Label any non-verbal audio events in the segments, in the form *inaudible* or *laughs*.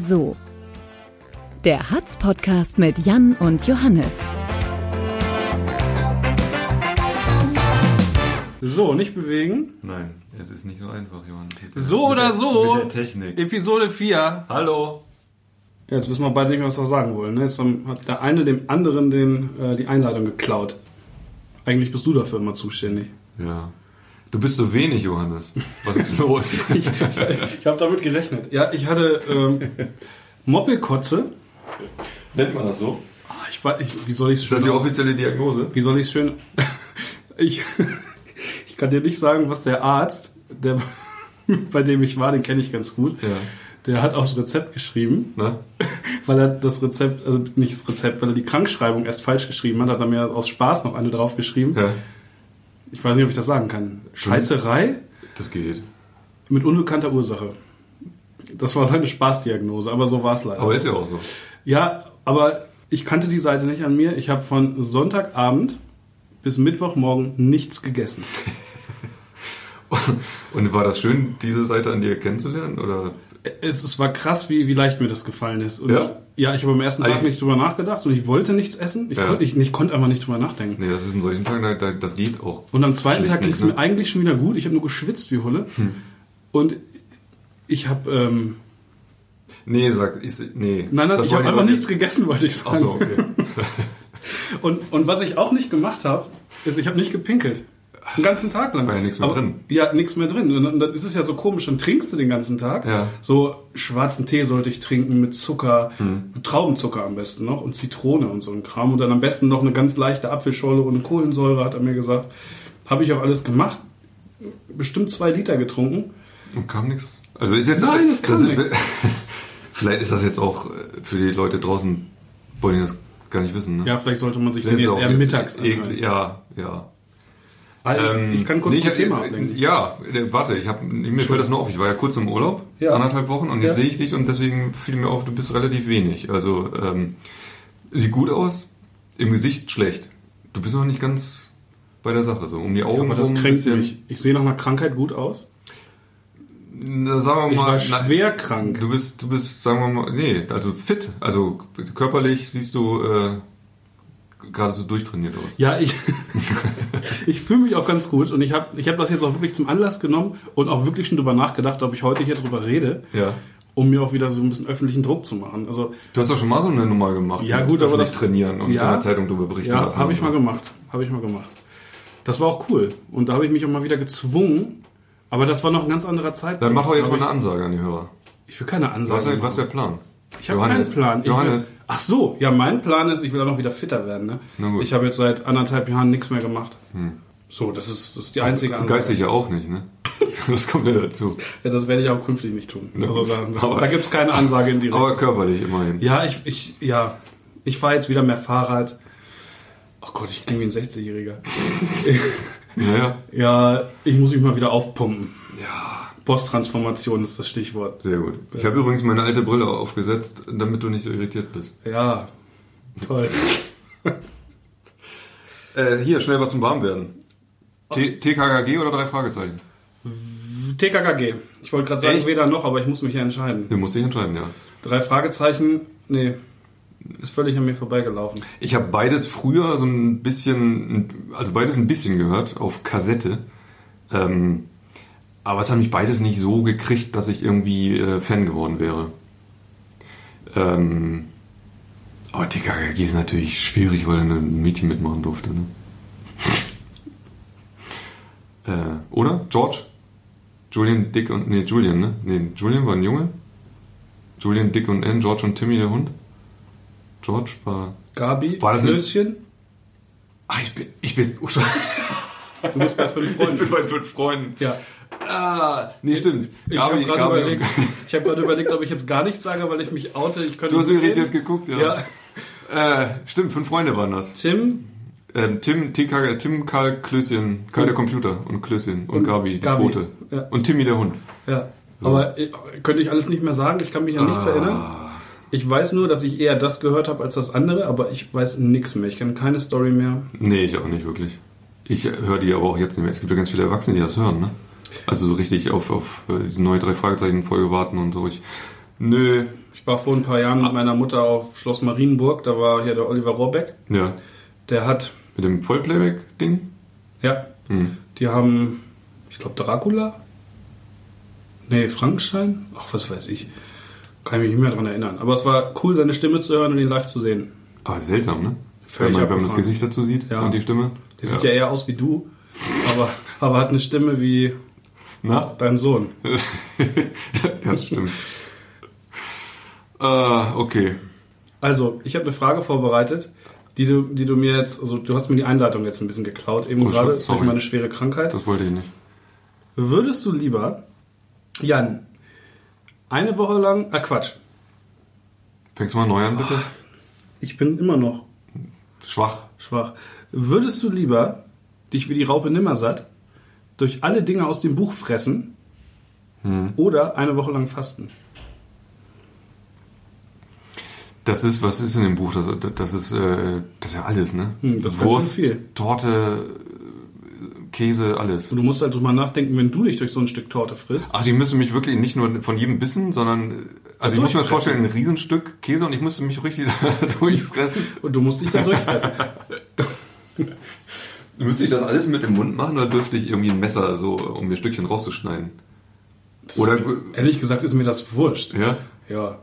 So oder so. Der Hatz-Podcast mit Jan und Johannes. So, nicht bewegen. Nein, es ist nicht so einfach, Johann. So Mit oder der, so. Mit der Technik. Episode 4. Hallo. Ja, jetzt wissen wir beide nicht mehr, was wir sagen wollen. Ne? Jetzt haben- hat der eine dem anderen den, äh, die Einladung geklaut. Eigentlich bist du dafür immer zuständig. Ja. Du bist so wenig, Johannes. Was ist los? *laughs* Ich, ich habe damit gerechnet. Ja, ich hatte ähm, Moppelkotze. Nennt man das so? Ah, Ich, weiß- ich, wie soll ich es Ist das schön die aus- offizielle Diagnose? Wie soll ich es schön... *laughs* ich, ich kann dir nicht sagen, was der Arzt, der, *laughs* bei dem ich war, den kenne ich ganz gut, Ja. der hat aufs Rezept geschrieben. Na? weil er das Rezept, also nicht das Rezept, weil er die Krankschreibung erst falsch geschrieben hat, hat er mir aus Spaß noch eine drauf geschrieben. Ja. Ich weiß nicht, ob ich das sagen kann. Scheißerei Das geht. mit unbekannter Ursache. Das war seine Spaßdiagnose, aber so war es leider. Aber ist ja auch so. ja, aber ich kannte die Seite nicht an mir. Ich habe von Sonntagabend bis Mittwochmorgen nichts gegessen. *laughs* Und war das schön, diese Seite an dir kennenzulernen? Oder? Es, es war krass, wie, wie leicht mir das gefallen ist. Und Ja? Ich, ja, ich habe am ersten Tag nicht drüber nachgedacht und ich wollte nichts essen. Ich, Ja. konnte, ich, ich konnte einfach nicht drüber nachdenken. Nee, das ist in solchen Tagen, da- da- das geht auch. Und am zweiten Tag ging es nicht, mir ne? eigentlich schon wieder gut. Ich habe nur geschwitzt wie Hulle. Und ich habe, ähm, Nee, sag, ich, nee. nein, nein, Das ich habe einfach nichts gegessen, wollte ich sagen. Ach so, okay. *laughs* Und, und was ich auch nicht gemacht habe, ist, ich habe nicht gepinkelt. Den ganzen Tag lang. War ja nichts mehr Aber- drin. Ja, nichts mehr drin. Und dann, ist es ja so komisch, dann trinkst du den ganzen Tag. Ja. So schwarzen Tee sollte ich trinken mit Zucker, Hm. mit Traubenzucker am besten noch und Zitrone und so ein Kram. Und dann am besten noch eine ganz leichte Apfelschorle ohne Kohlensäure, hat er mir gesagt. Habe ich auch alles gemacht. Bestimmt zwei Liter getrunken. Und kam nichts? Also ist jetzt. Nein, es kam nichts. *laughs* Vielleicht ist das jetzt auch äh, für die Leute draußen, wollen die das gar nicht wissen, ne? Ja, vielleicht sollte man sich Das jetzt eher mittags anhören. Ja, ja. Also, Ähm, ich kann kurz nee, ich- Thema ablenken. Ja, warte, ich hab, mir fällt das nur auf. Ich war ja kurz im Urlaub, Ja. anderthalb Wochen, und Ja. jetzt sehe ich dich und deswegen fiel mir auf, du bist relativ wenig. Also, ähm, sieht gut aus, im Gesicht schlecht. Du bist noch nicht ganz bei der Sache, so um die Augen Aber das kränkt mich. Ich sehe nach einer Krankheit gut aus. Na, sagen wir Ich mal, war na, schwer krank. Du bist, du bist, sagen wir mal, nee, also fit. Also körperlich siehst du äh, gerade so durchtrainiert aus. Ja, ich, *laughs* ich fühle mich auch ganz gut und ich habe ich hab das jetzt auch wirklich zum Anlass genommen und auch wirklich schon drüber nachgedacht, ob ich heute hier drüber rede, Ja. um mir auch wieder so ein bisschen öffentlichen Druck zu machen. Also Du hast doch schon mal so eine Nummer gemacht. Ja, gut, aber öffentlich das- trainieren und Ja. in der Zeitung darüber berichten ja, lassen. habe ich mal gemacht, habe ich mal gemacht. Das war auch cool und da habe ich mich auch mal wieder gezwungen, aber das war noch ein ganz anderer Zeitpunkt. Dann mach doch jetzt mal eine Ansage an die Hörer. ich, will keine Ansage. Was, ist was der Plan? Ich habe keinen Plan. Ich Johannes. Will, ach so, ja, mein Plan ist, ich will auch noch wieder fitter werden. Ne? Na gut. Hm. Ich habe jetzt seit anderthalb Jahren nichts mehr gemacht. So, das ist, das ist die einzige Ansage. Geistig ja auch nicht, ne? *laughs* Das kommt ja dazu. Ja, das werde ich auch künftig nicht tun. Also da, Aber- da gibt es keine Ansage in die *laughs* Richtung. Aber körperlich immerhin. Ja, ich, ich, ja, ich fahre jetzt wieder mehr Fahrrad. Oh Gott, ich klinge wie ein 60-Jähriger. Naja, *laughs* Ja, ich muss mich mal wieder aufpumpen. ja, Posttransformation ist das Stichwort. sehr gut. Ich habe übrigens meine alte Brille aufgesetzt, damit du nicht so irritiert bist. Ja, toll. *laughs* Äh, hier, schnell was zum Warmwerden. T TKKG oder drei Fragezeichen? TKKG. Ich wollte gerade sagen, Echt? weder noch, aber ich muss mich ja entscheiden. Du musst dich entscheiden, ja. Drei Fragezeichen, nee, ist völlig an mir vorbeigelaufen. Ich habe beides früher so ein bisschen, also beides ein bisschen gehört auf Kassette. Ähm, aber es hat mich beides nicht so gekriegt, dass ich irgendwie äh, Fan geworden wäre. Ähm, aber TKKG ist natürlich schwierig, weil da ein Mädchen mitmachen durfte. Ne? *laughs* äh, oder? George? Julian, Dick und. Nee, Julian, ne? Nee, Julian war ein Junge. Julian, Dick und Ann, George und Timmy der Hund. George war. Gabi, War das Klößchen, Ah, ich bin. Ich bin. Oh, *laughs* du bist bei fünf ich bin Freunden. bei fünf Freunden. Ja, Ah, nee, stimmt. ich habe gerade überlegt, ich hab überlegt, ob ich jetzt gar nichts sage, weil ich mich oute. Ich könnte Du hast so irritiert geguckt, ja. Ja, Äh, stimmt, fünf Freunde waren das. Tim, Ähm, Tim, TK, Tim, Karl, Klößchen, Karl der Computer und Klößchen und, Und Gabi, die Gabi, Pfote. ja. Und Timmy der Hund. ja. Aber äh, könnte ich alles nicht mehr sagen? Ich kann mich an nichts Ah. erinnern. Ich weiß nur, dass ich eher das gehört habe als das andere, aber ich weiß nichts mehr. Ich kenne keine Story mehr. Nee, ich auch nicht wirklich. Ich höre die aber auch jetzt nicht mehr. Es gibt ja ganz viele Erwachsene, die das hören, ne? Also so richtig auf, auf äh, die neue drei Fragezeichen Folge warten und so. Ich Nö. Ich war vor ein paar Jahren mit meiner Mutter auf Schloss Marienburg, da war hier der Oliver Rohrbeck. Ja. Der hat, Mit dem Vollplayback-Ding? ja, Hm. die haben, ich glaube, Dracula? Nee, Frankenstein? Ach, was weiß ich. Kann ich mich nicht mehr daran erinnern. Aber es war cool, seine Stimme zu hören und ihn live zu sehen. Aber seltsam, ne? Völlig wenn, man, wenn man das. Gesicht dazu sieht Ja. und die Stimme. Der sieht ja eher aus wie du, aber, aber hat eine Stimme wie Na? dein Sohn. *laughs* ja, das stimmt. Ah, okay. Also, ich habe eine Frage vorbereitet, die du, die du mir jetzt, also du hast mir die Einleitung jetzt ein bisschen geklaut, eben Oh, gerade durch meine schwere Krankheit. Das wollte ich nicht. Würdest du lieber, Jan, eine Woche lang, ah Quatsch, Fängst du mal neu an, bitte? ich bin immer noch Schwach. schwach. Würdest du lieber dich wie die Raupe Nimmersatt durch alle Dinge aus dem Buch fressen Hm. oder eine Woche lang fasten? Das ist, was ist in dem Buch? Das, das ist, äh, das ist ja alles, ne? Hm, das Wurst, viel. Torte, Käse, alles. Und du musst halt drüber nachdenken, wenn du dich durch so ein Stück Torte frisst. Ach, die müssen mich wirklich nicht nur von jedem Bissen, sondern, äh, also ich muss mir das vorstellen, ein Riesenstück Käse und ich müsste mich richtig *laughs* durchfressen. Und du musst dich da durchfressen. *laughs* Müsste ich das alles mit dem Mund machen oder dürfte ich irgendwie ein Messer so, um mir Stückchen rauszuschneiden? Oder, Ehrlich gesagt ist mir das wurscht. ja? Ja.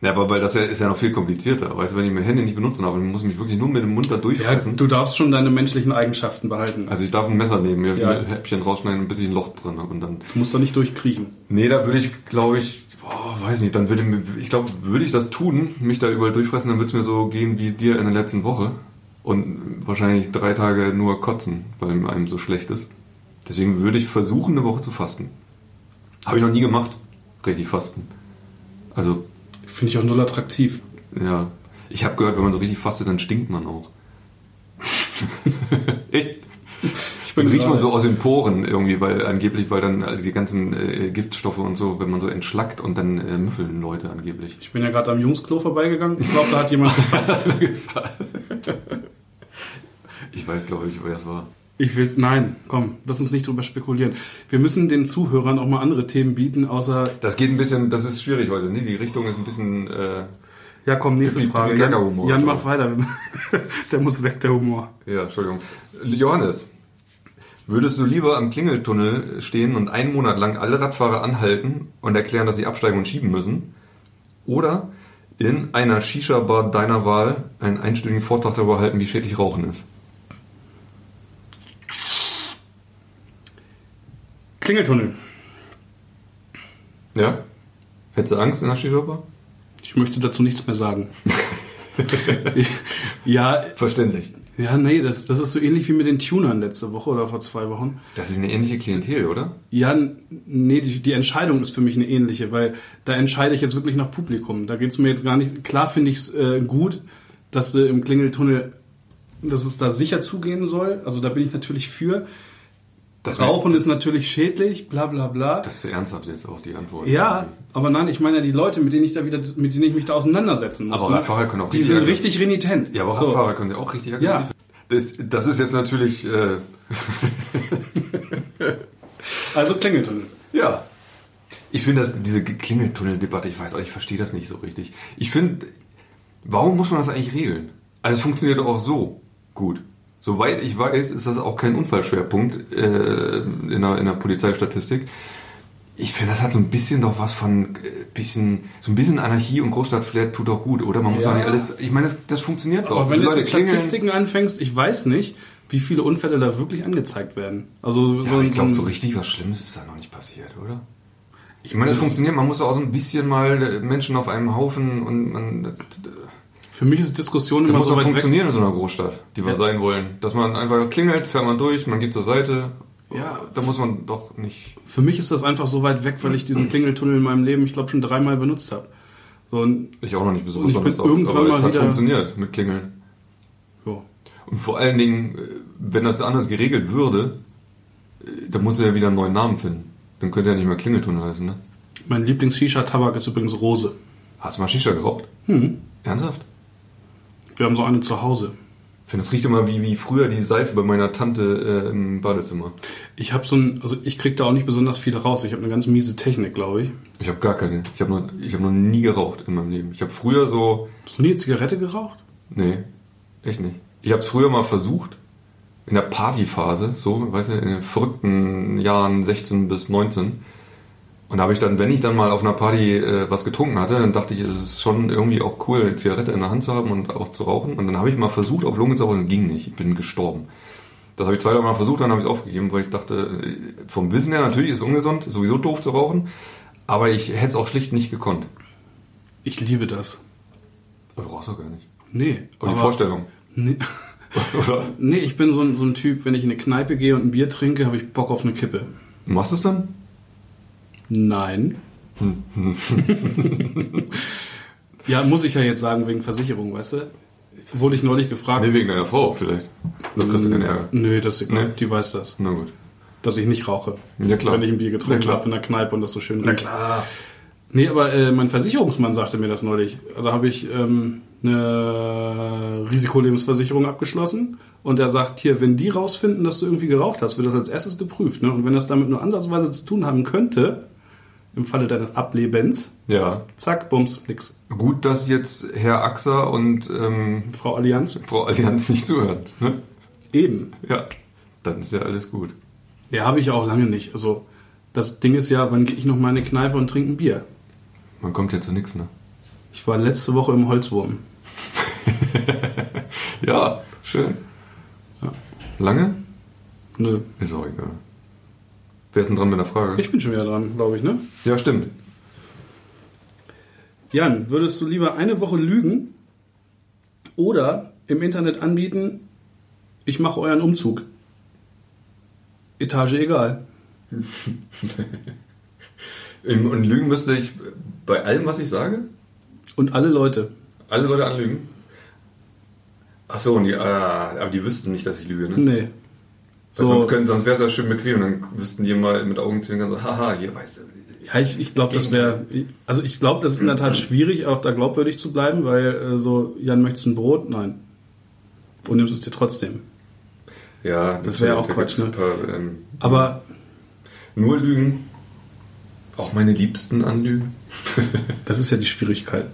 Ja, aber weil das ja, ist ja noch viel komplizierter. Weißt du, wenn ich meine Hände nicht benutzen dann muss ich mich wirklich nur mit dem Mund da Ja, durchfressen. du darfst schon deine menschlichen Eigenschaften behalten. also ich darf ein Messer nehmen, mir Ja. ein Häppchen rausschneiden, bis ich ein Loch drin habe und dann. Du musst da nicht durchkriechen. Nee, da würde ich, glaube ich, boah, weiß nicht, dann würde mir, ich glaube, würde ich das tun, mich da überall durchfressen, dann würde es mir so gehen wie dir in der letzten Woche. Und wahrscheinlich drei Tage nur kotzen, weil einem so schlecht ist. Deswegen würde ich versuchen, eine Woche zu fasten. Habe ich noch nie gemacht. Richtig fasten. Also, Finde ich auch null attraktiv. ja. Ich habe gehört, wenn man so richtig fastet, dann stinkt man auch. *laughs* Echt? Ich Dann riecht man so aus den Poren irgendwie, weil angeblich, weil dann also die ganzen äh, Giftstoffe und so, wenn man so entschlackt und dann äh, müffeln Leute angeblich. Ich bin ja gerade am Jungsklo vorbeigegangen. Ich glaube, da hat jemand *laughs* gefasst. Ich weiß, glaube ich, wer es war. Ich will's. Nein, komm, lass uns nicht drüber spekulieren. Wir müssen den Zuhörern auch mal andere Themen bieten, außer. Das geht ein bisschen, das ist schwierig heute, ne? Die Richtung ist ein bisschen, äh, Ja, komm, nächste Frage. Jan. Jan mach weiter. *laughs* der muss weg, der Humor. ja, Entschuldigung. Johannes, würdest du lieber am Klingeltunnel stehen und einen Monat lang alle Radfahrer anhalten und erklären, dass sie absteigen und schieben müssen? Oder in einer Shisha-Bar deiner Wahl einen einstündigen Vortrag darüber halten, wie schädlich Rauchen ist? Klingeltunnel. Ja? Hättest du Angst in der? Ich möchte dazu nichts mehr sagen. *laughs* ja, Verständlich. ja, nee, das, das ist so ähnlich wie mit den Tunern letzte Woche oder vor zwei Wochen. Das ist eine ähnliche Klientel, oder? Ja, nee, die, die Entscheidung ist für mich eine ähnliche, weil da entscheide ich jetzt wirklich nach Publikum. Da geht's mir jetzt gar nicht. Klar finde ich es äh, gut, dass du im Klingeltunnel, dass es da sicher zugehen soll. Also da bin ich natürlich für. Das Rauchen ist natürlich schädlich, bla bla bla. Das ist zu ernsthaft jetzt auch die Antwort. ja, aber nein, ich meine ja die Leute, mit denen ich da wieder, mit denen ich mich da auseinandersetzen muss. Aber ne? Radfahrer können auch Die richtig sind aggressiv- richtig renitent. Ja, aber So. Radfahrer können ja auch richtig aggressiv. Ja. Das, das ist jetzt natürlich, äh, *laughs* Also Klingeltunnel. ja. Ich finde, dass diese Klingeltunnel-Debatte, ich weiß auch, ich verstehe das nicht so richtig. Ich finde, warum muss man das eigentlich regeln? Also es funktioniert doch auch so gut. Soweit ich weiß, ist das auch kein Unfallschwerpunkt äh, in, der, in der Polizeistatistik. Ich finde, das hat so ein bisschen doch was von äh, bisschen, so ein bisschen Anarchie und Großstadtflair tut doch gut, oder? Man muss Ja. doch nicht alles. Ich meine, das, das funktioniert doch. Aber wenn du mit klingeln. Statistiken anfängst, ich weiß nicht, wie viele Unfälle da wirklich angezeigt werden. Also Ja, so, ich glaube, so richtig was Schlimmes ist da noch nicht passiert, oder? Ich meine, das funktioniert, man muss auch so ein bisschen mal äh, Menschen auf einem Haufen und man. Das, das Für mich ist Diskussion das immer muss so weit weg. funktionieren in so einer Großstadt, die wir Ja. sein wollen. Dass man einfach klingelt, fährt man durch, man geht zur Seite. Ja. Da muss man doch nicht. Für mich ist das einfach so weit weg, weil ich diesen Klingeltunnel in meinem Leben, ich glaube, schon dreimal benutzt habe. So, Ich auch noch nicht besonders oft, irgendwann aber mal es hat funktioniert mit Klingeln. jo. Und vor allen Dingen, äh, wenn das anders geregelt würde, äh, dann muss er ja wieder einen neuen Namen finden. Dann könnte er nicht mehr Klingeltunnel heißen, ne? Mein Lieblings-Shisha-Tabak ist übrigens Rose. Hast du mal Shisha geraucht? Hm. Ernsthaft? Wir haben so eine zu Hause. finde, das riecht immer wie, wie früher die Seife bei meiner Tante äh, im Badezimmer. Ich habe so ein, also ich krieg da auch nicht besonders viel raus. Ich habe eine ganz miese Technik, glaube ich. Ich habe gar keine. Ich habe noch, ich hab noch nie geraucht in meinem Leben. Ich habe früher so. Hast du nie eine Zigarette geraucht? Nee, echt nicht. Ich habe es früher mal versucht. In der Partyphase, so, weißt du, in den verrückten Jahren 16 bis 19. Und da habe ich dann, wenn ich dann mal auf einer Party äh, was getrunken hatte, dann dachte ich, es ist schon irgendwie auch cool, eine Zigarette in der Hand zu haben und auch zu rauchen. Und dann habe ich mal versucht, auf Lunge zu rauchen, es ging nicht. Ich bin gestorben. Das habe ich zwei, drei Mal versucht, dann habe ich es aufgegeben, weil ich dachte, äh, vom Wissen her natürlich ist es ungesund, ist sowieso doof zu rauchen. Aber ich hätte es auch schlicht nicht gekonnt. Ich liebe das. Aber du rauchst doch gar nicht. Nee. Aber die Vorstellung. Nee, *laughs* Oder? nee ich bin so ein, so ein Typ, wenn ich in eine Kneipe gehe und ein Bier trinke, habe ich Bock auf eine Kippe. Machst du es dann? Nein. *laughs* ja, muss ich ja jetzt sagen, wegen Versicherung, weißt du? Wurde ich neulich gefragt. Nee, wegen deiner Frau vielleicht. Da kriegst du keinen Ärger. Nö, das ist egal. Nee. Die weiß das. Na gut. Dass ich nicht rauche. Ja, klar. Wenn ich ein Bier Na getrunken habe in der Kneipe und das so schön riecht. klar. Nee, aber äh, mein Versicherungsmann sagte mir das neulich. Da habe ich ähm, eine Risikolebensversicherung abgeschlossen und er sagt, hier, wenn die rausfinden, dass du irgendwie geraucht hast, wird das als erstes geprüft. Ne? Und wenn das damit nur ansatzweise zu tun haben könnte, im Falle deines Ablebens, Ja. zack, bums, nix. Gut, dass jetzt Herr Axer und ähm, Frau Allianz? Frau Allianz nicht zuhören. Ne? Eben. Ja. Dann ist ja alles gut. Ja, habe ich auch lange nicht. Also das Ding ist ja, wann gehe ich noch mal in eine Kneipe und trinke ein Bier? Man kommt ja zu nichts, ne? Ich war letzte Woche im Holzwurm. *laughs* Ja, schön. Ja. Lange? Nö. Ist auch egal. Wer ist denn dran mit der Frage? Ich bin schon wieder dran, glaube ich, ne? Ja, stimmt. Jan, würdest du lieber eine Woche lügen oder im Internet anbieten, ich mache euren Umzug? Etage egal. *laughs* Und lügen müsste ich bei allem, was ich sage? Und alle Leute. Alle Leute anlügen? Ach so, und die, ah, aber die wüssten nicht, dass ich lüge, ne? Nee. So, sonst könnten- sonst wäre es ja schön bequem. Dann wüssten die mal mit Augenzwinkern so, haha, hier weißt du. ja, ich, ich glaube, das wäre. Also ich glaube, das ist in der Tat schwierig, auch da glaubwürdig zu bleiben, weil äh, so, Jan, möchtest du ein Brot? Nein. Und nimmst es dir trotzdem. Ja, Das wäre auch Quatsch, ne? paar, ähm, Aber nur lügen. Auch meine Liebsten anlügen. *laughs* das ist ja die Schwierigkeit.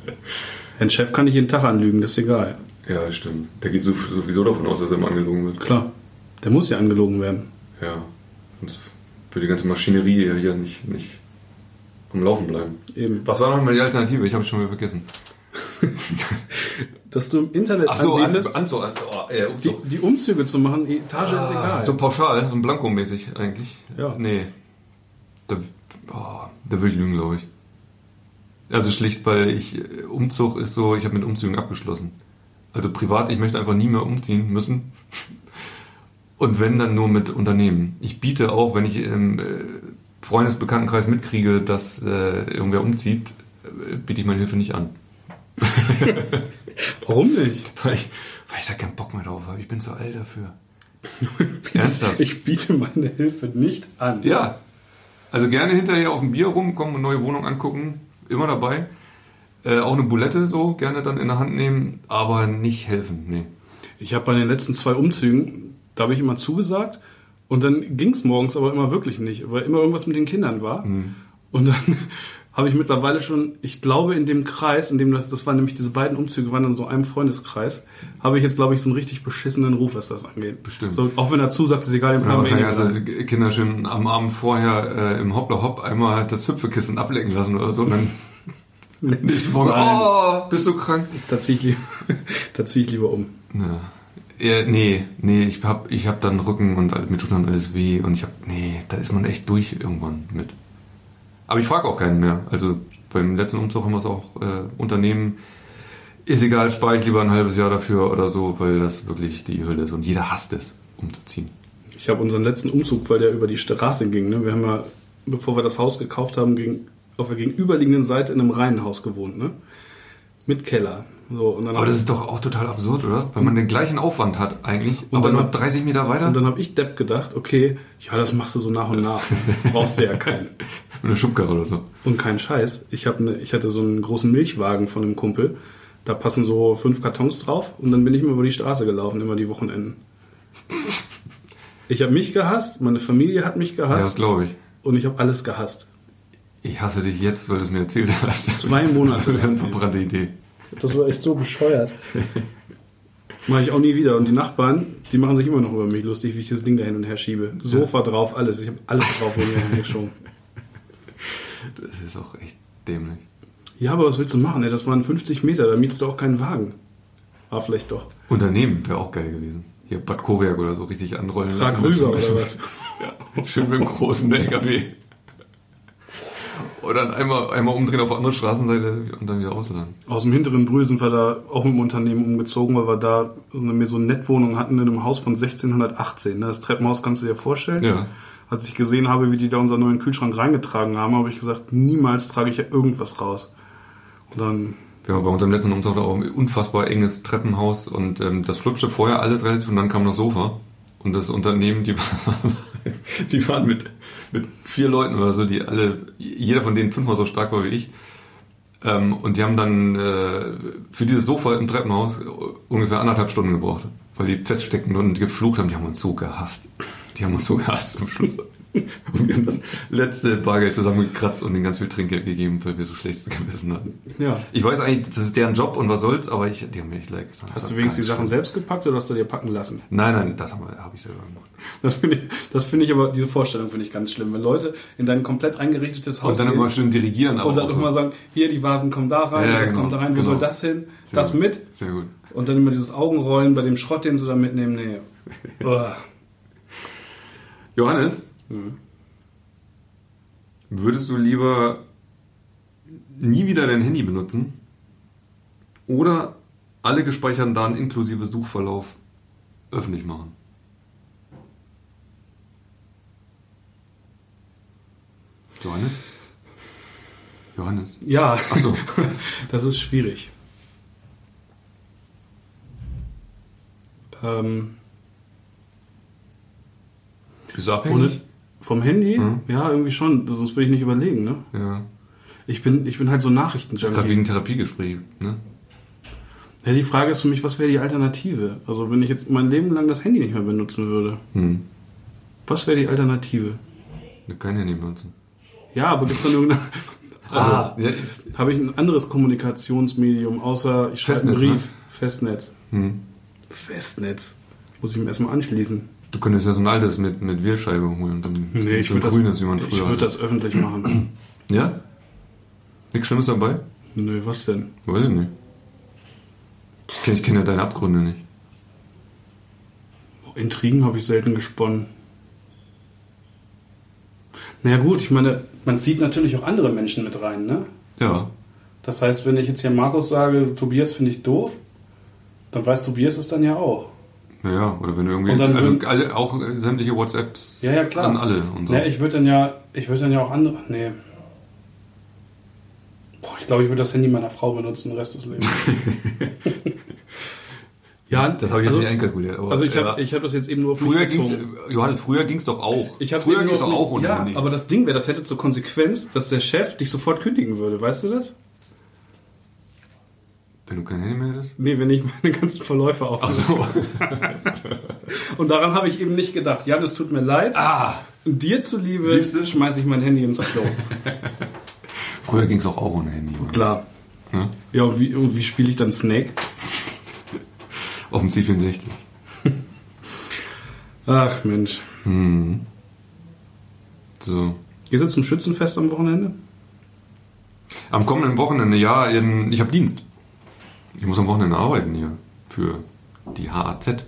Ein Chef kann nicht jeden Tag anlügen, das ist egal. Ja, stimmt. Der geht so- sowieso davon aus, dass er immer angelogen wird. Klar. Der muss ja angelogen werden. Ja. Sonst würde die ganze Maschinerie ja hier nicht, nicht am Laufen bleiben. Eben. Was war nochmal die Alternative? Ich habe es schon wieder vergessen. *laughs* Dass du im Internet Ach so, an, anbietest, an, so, an, oh, äh, die, Umzug. die Umzüge zu machen, die Etage ist Ah, egal. So pauschal, so ein Blanko-mäßig eigentlich. Ja. Nee. Da, oh, da würde ich lügen, glaube ich. Also schlicht, weil ich, äh, Umzug ist so, ich habe mit Umzügen abgeschlossen. Also privat, ich möchte einfach nie mehr umziehen müssen. Und wenn, dann nur mit Unternehmen. Ich biete auch, wenn ich im äh, Freundesbekanntenkreis mitkriege, dass äh, irgendwer umzieht, äh, biete ich meine Hilfe nicht an. *laughs* Warum nicht? Weil ich, weil ich da keinen Bock mehr drauf habe. Ich bin zu alt dafür. *laughs* Ernsthaft? Ich biete meine Hilfe nicht an. Ja. Also gerne hinterher auf ein Bier rumkommen und neue Wohnung angucken. Immer dabei. Äh, auch eine Bulette so gerne dann in der Hand nehmen, aber nicht helfen. Nee. Ich habe bei den letzten zwei Umzügen, da habe ich immer zugesagt und dann ging es morgens aber immer wirklich nicht, weil immer irgendwas mit den Kindern war. Und dann *laughs* habe ich mittlerweile schon, ich glaube in dem Kreis, in dem das, das waren nämlich diese beiden Umzüge, waren dann so einem Freundeskreis, habe ich jetzt glaube ich so einen richtig beschissenen Ruf, was das angeht. Bestimmt. So, auch wenn er zusagt, ist egal, Ja, Plan nicht also die Kinder schön am Abend vorher äh, im Hoppla Hopp einmal das Hüpfekissen ablecken lassen oder so. Und dann *laughs* *laughs* nächsten Morgen, oh, bist du krank? Da ziehe ich, zieh ich lieber um. Ja. Ja, nee, nee, ich hab, ich hab dann Rücken und mir tut dann alles weh und ich hab, nee, da ist man echt durch irgendwann mit. Aber ich frage auch keinen mehr. Also beim letzten Umzug haben wir es auch äh, Unternehmen, ist egal, spare ich lieber ein halbes Jahr dafür oder so, weil das wirklich die Hölle ist und jeder hasst es, umzuziehen. Ich habe unseren letzten Umzug, weil der über die Straße ging. Ne? Wir haben ja, bevor wir das Haus gekauft haben, gegen, auf der gegenüberliegenden Seite in einem Reihenhaus gewohnt. Ne? Mit Keller. So, und dann Aber das ist doch auch total absurd, oder? Weil man den gleichen Aufwand hat eigentlich, Und dann- nur 30 Meter weiter und dann habe ich Depp gedacht, okay, ja, das machst du so nach und nach. *laughs* Brauchst du ja keinen. mit einer Schubkarre oder so. Und kein Scheiß. Ich, hab ne, ich hatte so einen großen Milchwagen von einem Kumpel. Da passen so fünf Kartons drauf und dann bin ich immer über die Straße gelaufen, immer die Wochenenden. Ich habe mich gehasst, meine Familie hat mich Ja, das gehasst glaube ich. und ich habe alles gehasst. Ich hasse dich jetzt, weil du es mir erzählt hast. Zwei Monate *laughs* Das wäre eine verbrannte Idee. Das war echt so bescheuert. *laughs* Mache ich auch nie wieder. Und die Nachbarn, die machen sich immer noch über mich lustig, wie ich das Ding da hin und her schiebe. Sofa drauf, alles. Ich habe alles drauf wo mir hingeschoben. *laughs* Das ist auch echt dämlich. Ja, aber was willst du machen? Ey? Das waren 50 Meter, da mietst du auch keinen Wagen. Ah, vielleicht doch. Unternehmen wäre auch geil gewesen. Hier Bad Koberg oder so richtig anrollen Trag lassen. rüber oder was? *laughs* Schön mit dem großen LKW. Und dann einmal, einmal umdrehen auf andere Straßenseite und dann wieder ausladen. Aus dem hinteren Brühl sind wir da auch mit dem Unternehmen umgezogen, weil wir da so eine, so eine Nettwohnung hatten in einem Haus von 1618. ne? Das Treppenhaus kannst du dir vorstellen. Ja. Als ich gesehen habe, wie die da unseren neuen Kühlschrank reingetragen haben, habe ich gesagt, niemals trage ich ja irgendwas raus. Und dann, Wir haben bei unserem letzten Umzug auch ein unfassbar enges Treppenhaus und ähm, das flutschte vorher alles relativ und dann kam das Sofa. Und das Unternehmen, die, *laughs* waren- die waren mit, mit vier Leuten oder so, die alle, jeder von denen fünfmal so stark war wie ich. Ähm, und die haben dann äh, für dieses Sofa im Treppenhaus ungefähr anderthalb Stunden gebraucht, weil die feststeckten und geflucht haben. Die haben uns so gehasst. Die haben uns so gehasst zum Schluss. *laughs* Und wir haben das letzte Bargeld zusammengekratzt und ihnen ganz viel Trinkgeld gegeben, weil wir so schlechtes *laughs* Gewissen hatten. ja. Ich weiß eigentlich, das ist deren Job und was soll's, aber ich, die haben mir echt leid getan. Hast du wenigstens die Sachen schlimm. selbst gepackt oder hast du dir packen lassen? Nein, nein, das habe hab ich selber gemacht. Das finde ich, das finde ich aber, diese Vorstellung finde ich ganz schlimm. Wenn Leute in dein komplett eingerichtetes Haus Und dann immer schön dirigieren. und dann auch auch so. immer sagen, hier, die Vasen kommen da rein, Ja, das genau, kommt da rein, wo genau. soll das hin? Sehr das gut. mit? Sehr gut. Und dann immer dieses Augenrollen bei dem Schrott, den sie da mitnehmen. Nee. Uah. *laughs* Johannes, Mhm. würdest du lieber nie wieder dein Handy benutzen oder alle gespeicherten Daten inklusive Suchverlauf öffentlich machen? Johannes? Johannes? Ja, Ach so. *laughs* das ist schwierig. Ähm, Bist du ohne, abhängig? Vom Handy? Mhm. Ja, irgendwie schon. Das will ich nicht überlegen. Ne? Ja. Ich, bin, ich bin halt so Das ist gerade wie ein Therapiegespräch, ne? Ja, die Frage ist für mich, was wäre die Alternative? Also wenn ich jetzt mein Leben lang das Handy nicht mehr benutzen würde, Hm. was wäre die Alternative? Kein Handy benutzen. Ja, aber gibt es dann irgendeine... *laughs* Also, Ah, ja, habe ich ein anderes Kommunikationsmedium, außer ich schreibe einen Festnetz, ne? Brief. Festnetz. hm. Festnetz. Muss ich mir erstmal anschließen. Du könntest ja so ein altes mit, mit Wählscheibe holen und dann Nee, ich so ein würde grünes, das, wie man ich früher würd hatte. das öffentlich machen. Ja? Nichts Schlimmes dabei? Nö, was denn? Weiß ich nicht. Ich kenne ich kenn ja deine Abgründe nicht. Intrigen habe ich selten gesponnen. Naja gut, ich meine, man zieht natürlich auch andere Menschen mit rein, ne? Ja. Das heißt, wenn ich jetzt hier Markus sage, Tobias finde ich doof, dann weiß Tobias es dann ja auch. Naja, oder wenn du irgendwie. Und dann also würden- alle, auch äh, sämtliche WhatsApps Ja, ja, klar. an alle und so. Ja, ich würde dann ja, ich würde dann ja auch andere. Nee. Boah, ich glaube, ich würde das Handy meiner Frau benutzen den Rest des Lebens. *laughs* ja, das habe ich jetzt also, nicht einkalkuliert. Aber, Also ich habe ja. ich hab das jetzt eben nur auf Früher ging's. Johannes, früher ging's doch auch. Ich früher ging's auf doch auch ohne Ja, Handy. aber das Ding wäre, das hätte zur Konsequenz, dass der Chef dich sofort kündigen würde. Weißt du das? Wenn du kein Handy mehr hättest? Nee, wenn ich meine ganzen Verläufe Ach aufnehme. so. *laughs* Und daran habe ich eben nicht gedacht. Jan, es tut mir leid. ah! Und dir zuliebe Siehste? schmeiße ich mein Handy ins Klo. *laughs* Früher ging's auch, auch ohne Handy. Johannes. Klar. Ja? Ja, und wie, und wie spiele ich dann Snake? *laughs* Auf dem C64. Ach Mensch. Hm. So. Gehst du zum Schützenfest am Wochenende? Am kommenden Wochenende, ja, in, ich habe Dienst. Ich muss am Wochenende arbeiten hier für die HAZ.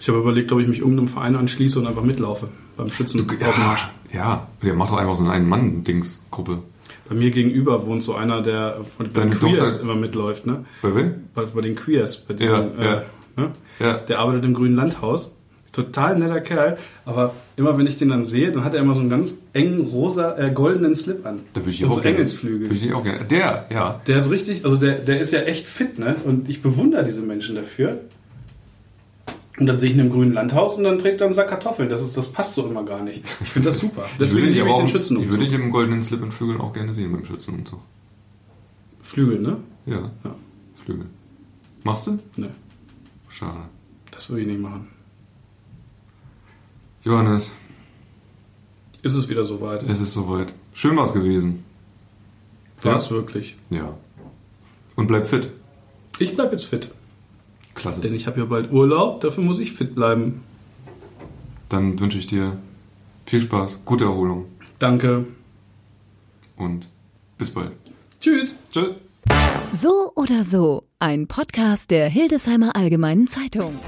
Ich habe überlegt, ob ich mich irgendeinem Verein anschließe und einfach mitlaufe beim Schützenausmarsch. Ja, der macht doch einfach so eine Ein-Mann-Dings-Gruppe. Bei mir gegenüber wohnt so einer, der von bei den Queers Tochter- immer mitläuft, ne? Bei wem? Bei, bei den Queers, bei diesen, Ja, ja. Äh, ne? Ja. Der arbeitet im Grünen Landhaus. Total netter Kerl, aber immer wenn ich den dann sehe, dann hat er immer so einen ganz engen rosa, äh, goldenen Slip an. Da würde ich und auch so gerne. Engelsflügel. Würde ich auch gerne. Der, ja. Der ist richtig, also der, der ist ja echt fit, ne? Und ich bewundere diese Menschen dafür. Und dann sehe ich ihn im grünen Landhaus und dann trägt er einen Sack Kartoffeln. Das, ist, das passt so immer gar nicht. Ich finde das super. Deswegen ich liebe ich aber den Schützenumzug. Ich würde dich im goldenen Slip und Flügeln auch gerne sehen beim Schützenumzug. Flügel, ne? Ja. Ja. Flügel. Machst du? Ne, Schade. das würde ich nicht machen. Johannes, Ist es wieder soweit? es ist soweit. Schön war's gewesen. War es wirklich? Ja. Und bleib fit. Ich bleib jetzt fit, Klasse. denn ich habe ja bald Urlaub, dafür muss ich fit bleiben. Dann wünsche ich dir viel Spaß, gute Erholung Danke. und bis bald. Tschüss. Tschüss. So oder so, ein Podcast der Hildesheimer Allgemeinen Zeitung.